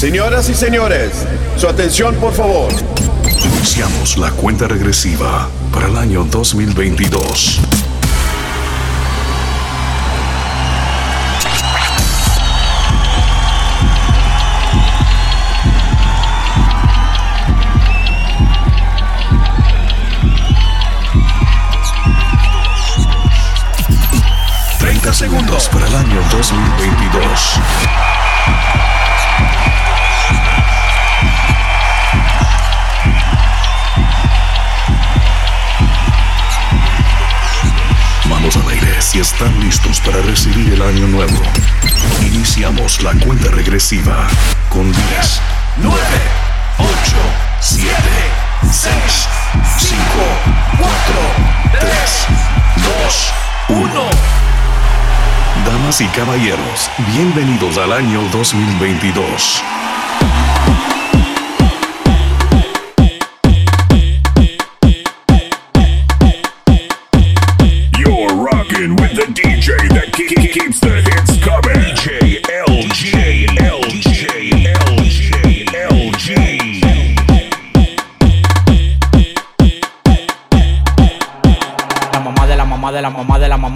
Señoras y señores, su atención por favor. Iniciamos la cuenta regresiva para el año 2022. Treinta segundos para el año 2022. Para recibir el año nuevo. Iniciamos la cuenta regresiva con 10, 9, 8, 7, 6, 5, 4, 3, 2, 1. Damas y caballeros, bienvenidos al año 2022.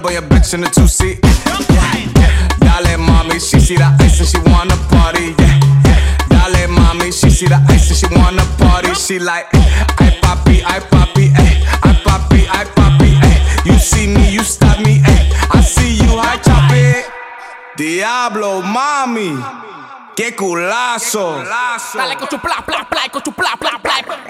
up on your bitch in the two seat. Yeah, dale mommy, she see the ice and she wanna party. Yeah, yeah. dale mommy, she see the ice and she wanna party. She like, I poppy, I poppy, ay, I papi, I papi, ay. You see me, you stop me, ay. I see you, I chop it. Diablo, mommy. qué culazo. Dale con tu pla pla pla con tu pla pla pla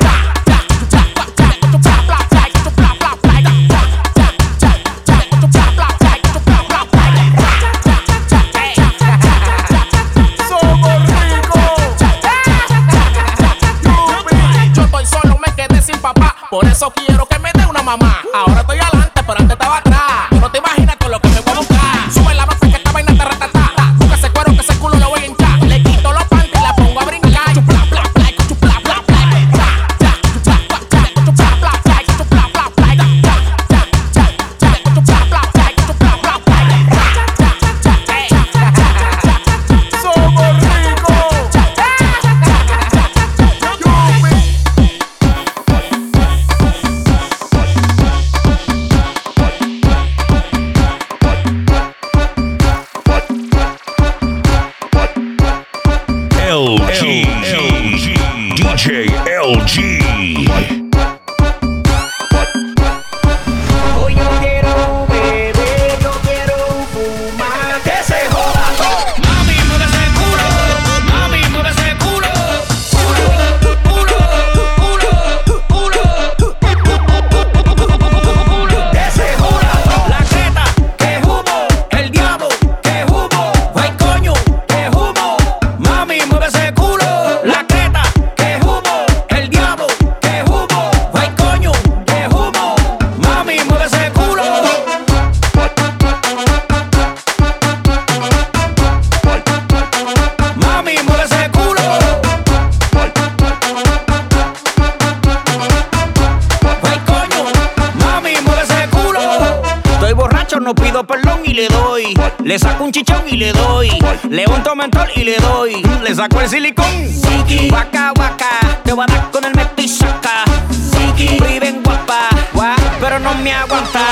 por eso quiero que me dé una mamá. Ahora G. One five.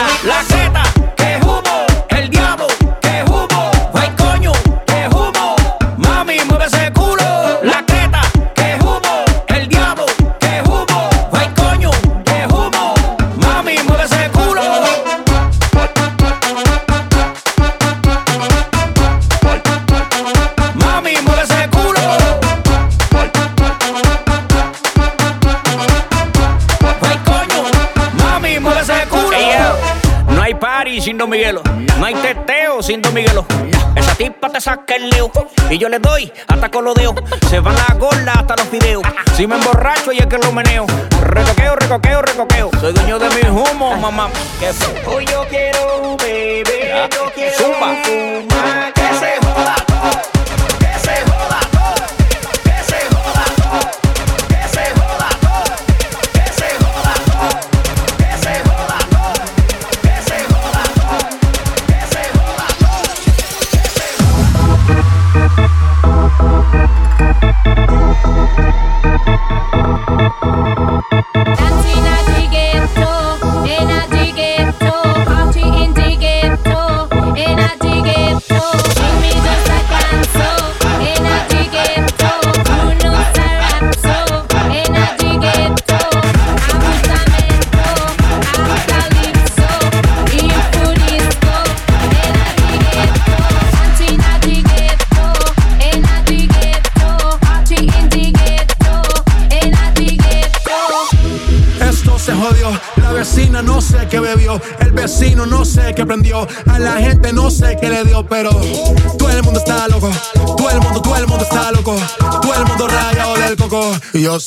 Y yo le doy hasta con los dedos. Se van las gorda hasta los videos. Si me emborracho y es que lo meneo. Recoqueo, recoqueo, recoqueo. Soy dueño de mi humo, mamá. Que Hoy yo quiero un bebé. Yo ah, quiero Zumba. fumar.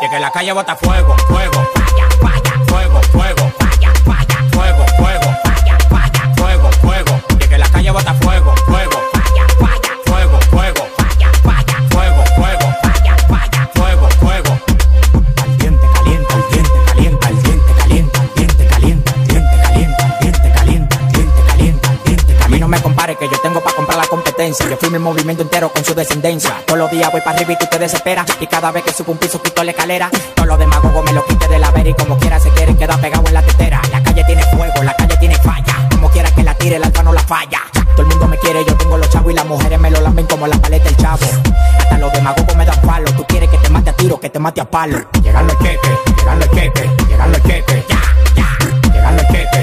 Y que la calle bota fuego, fuego. Yo firmo el movimiento entero con su descendencia. Todos los días voy para arriba y tú te desesperas. Y cada vez que subo un piso quito la escalera. Todos los demagogos me lo quite de la vera y como quiera se quieren quedar pegados en la tetera. La calle tiene fuego, la calle tiene falla. Como quiera que la tire, el alfa no la falla. Todo el mundo me quiere, yo tengo los chavos y las mujeres me lo lamen como la paleta del chavo. Hasta los demagogos me dan palo. Tú quieres que te mate a tiro, que te mate a palo. Llegando el queque, llegando el queque, llegando el queque. Ya, ya. Llegando el queque,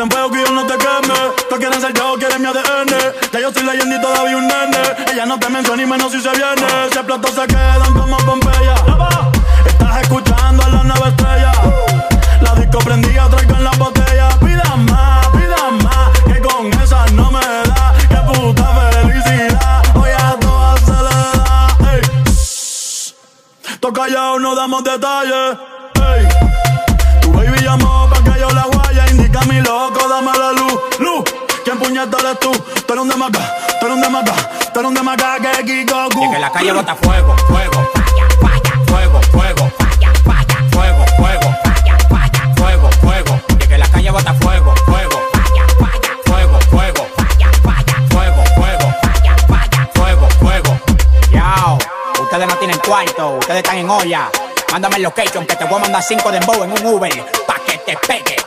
En fuego que yo no te queme. Tú quieres ser yo, quieres mi ADN. Ya yo soy leyenda y todavía un nene. Ella no te menciona y menos si se viene. Si explotó se quedan como Pompeya. Estás escuchando a la nueva estrella. La disco prendida, traigan la botella. Pida más, pida más. Que con esa no me da. Que puta felicidad. Hoy a todas se le da. Ey. Tú callado, no damos detalles. Ey. Tu baby llamó pa' que yo la Indica mi loco, dame la luz. Luz, ¿quién puñeta eres tú? Tú eres un demaca, tú eres un demaca, tú eres un demaca que Kikoku. Y que la calle bota fuego, fuego. Falla, falla. Fuego, fuego. Falla, falla. Fuego, fuego. Falla, falla. Fuego, fuego. Y que la calle bota fuego, fuego. Falla, falla. Fuego, fuego. Falla, falla. Fuego, fuego. Falla, falla. Fuego, fuego. Yao, ustedes no tienen cuarto, ustedes están en olla. Mándame el location que te voy a mandar cinco de en un Uber pa' que te pegue.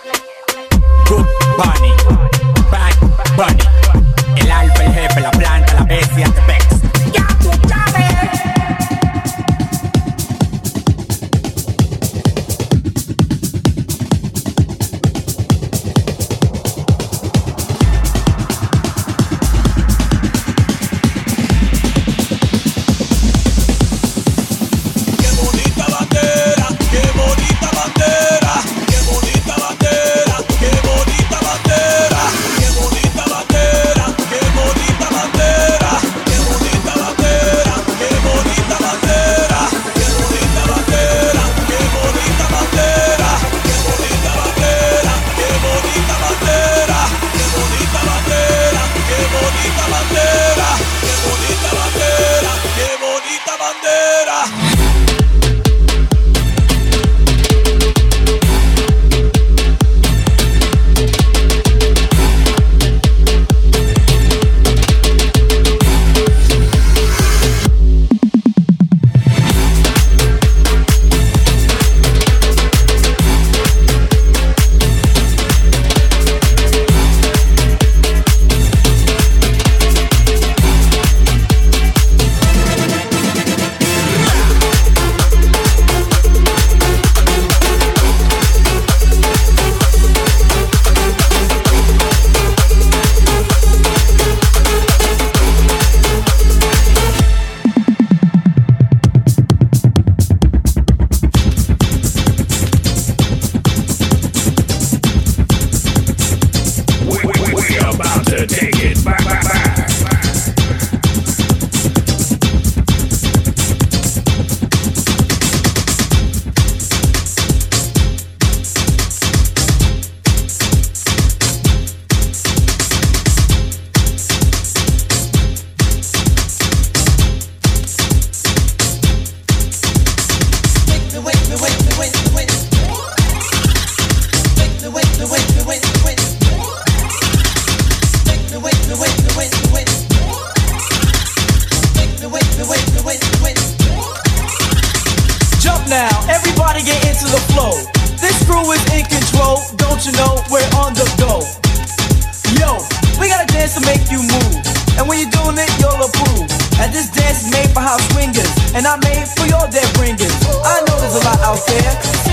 And when you're doing it, you'll approve. And this dance is made for hot swingers, and I made for your dead a lot out there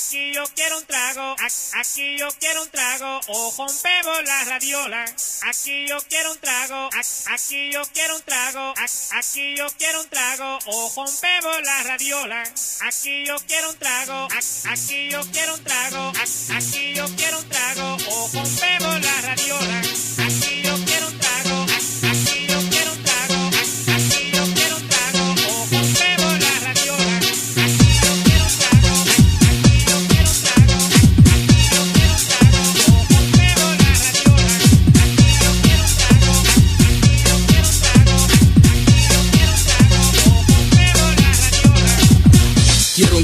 Aquí yo quiero un trago, aquí yo quiero un trago, o rompemos la radiola. Aquí yo quiero un trago, aquí yo quiero un trago, aquí yo quiero un trago, o rompemos la radiola. Aquí yo quiero un trago, aquí yo quiero un trago, aquí yo quiero un trago, o rompemos la radiola. Aquí yo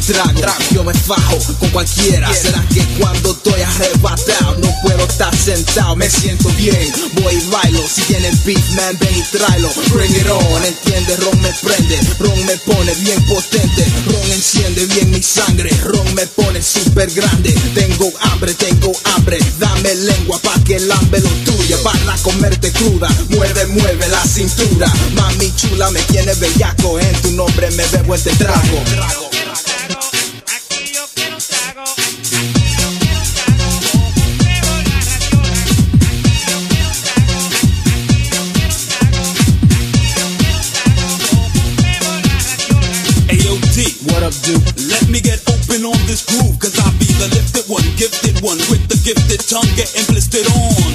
track, yo me fajo con cualquiera. Será que cuando estoy arrebatado no puedo estar sentado, me siento bien. Voy y bailo, si tienen beat, man, ven y tráelo. Bring it on, entiende, ron me prende, ron me pone bien potente, ron enciende bien mi sangre, ron me pone super grande. Tengo hambre, tengo hambre, dame lengua pa' que el hambre lo tuya para comerte cruda. Mueve, mueve la cintura, mami chula me tiene bellaco, en tu nombre me bebo este trago. tongue getting blistered on.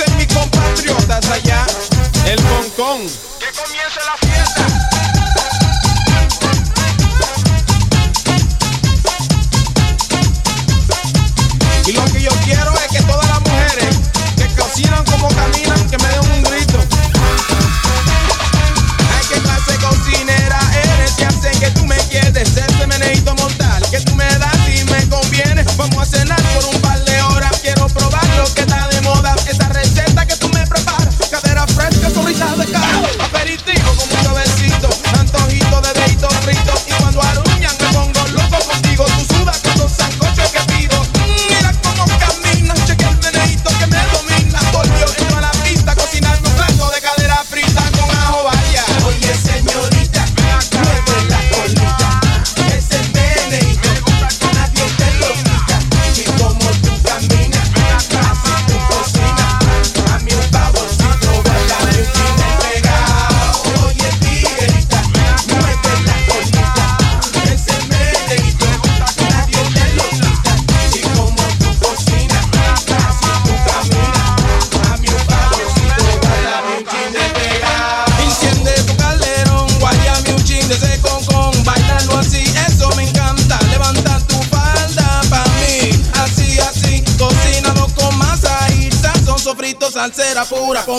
dicen mis compatriotas allá, el concón. Que comience la fiesta. Y lo que yo quiero es que todas las mujeres que cocinan como caminan, que me den un grito. Pura, pura.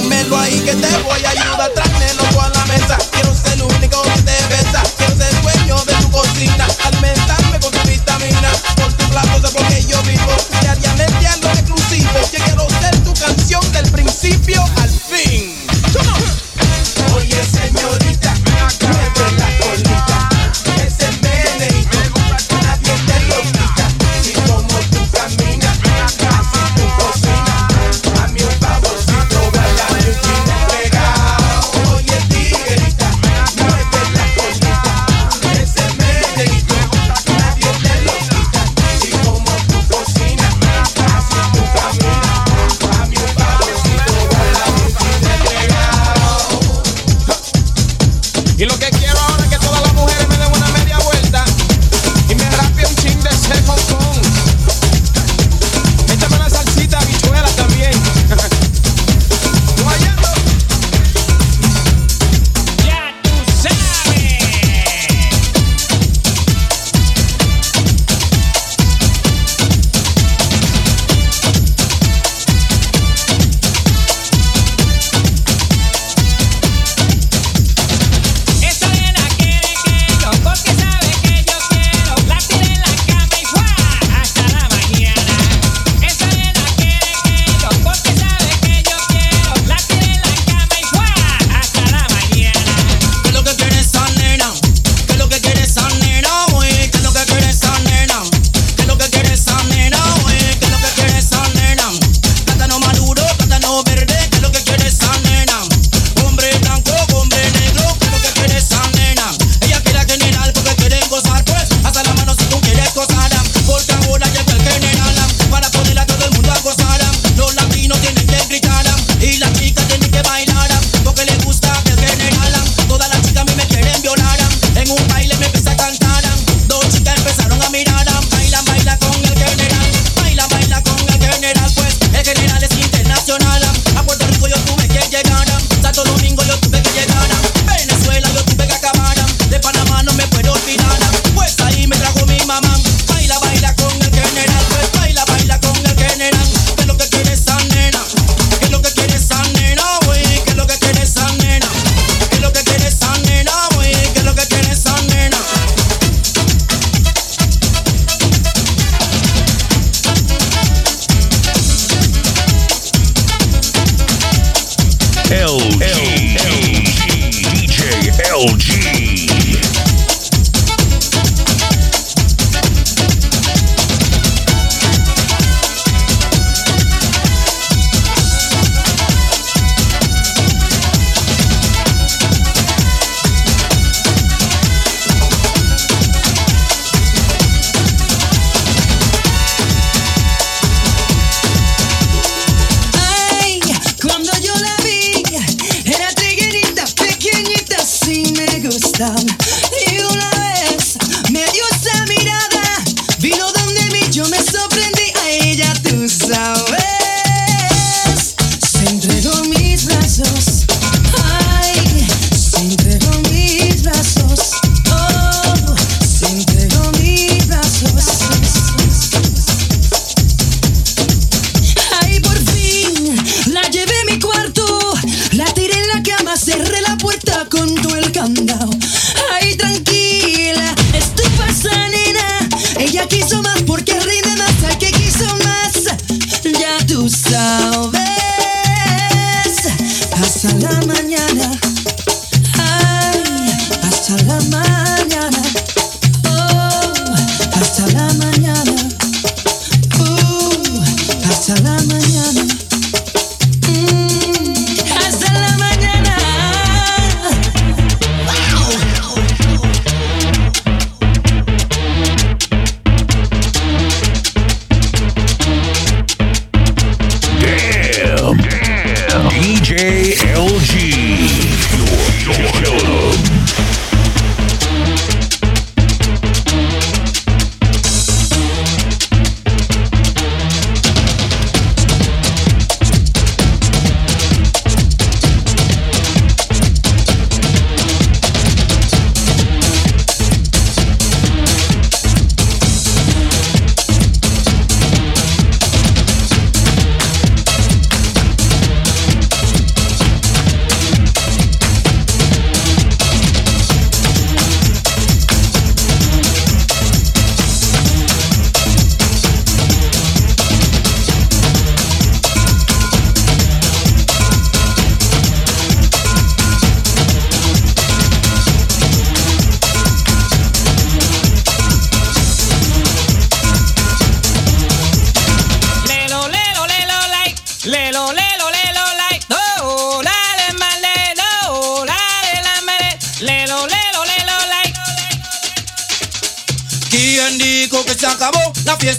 Hasta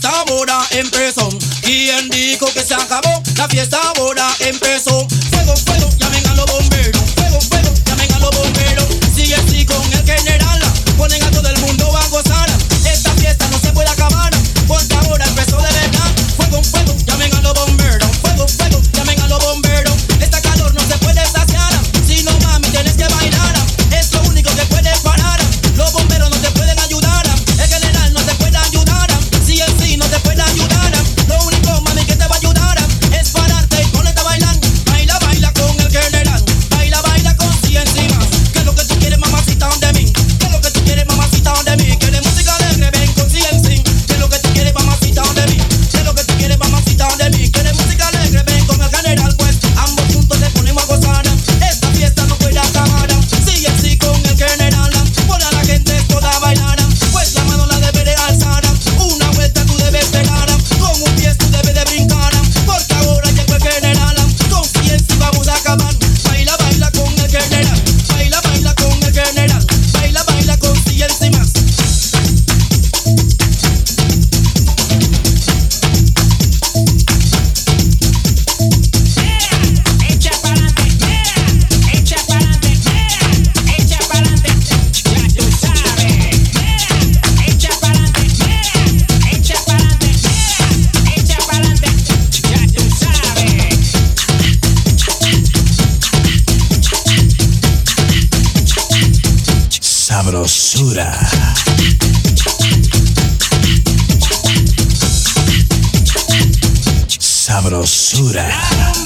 fiesta ahora empezó. ¿Quién dijo que se acabó? La fiesta ahora sabrosura. Sabrosura.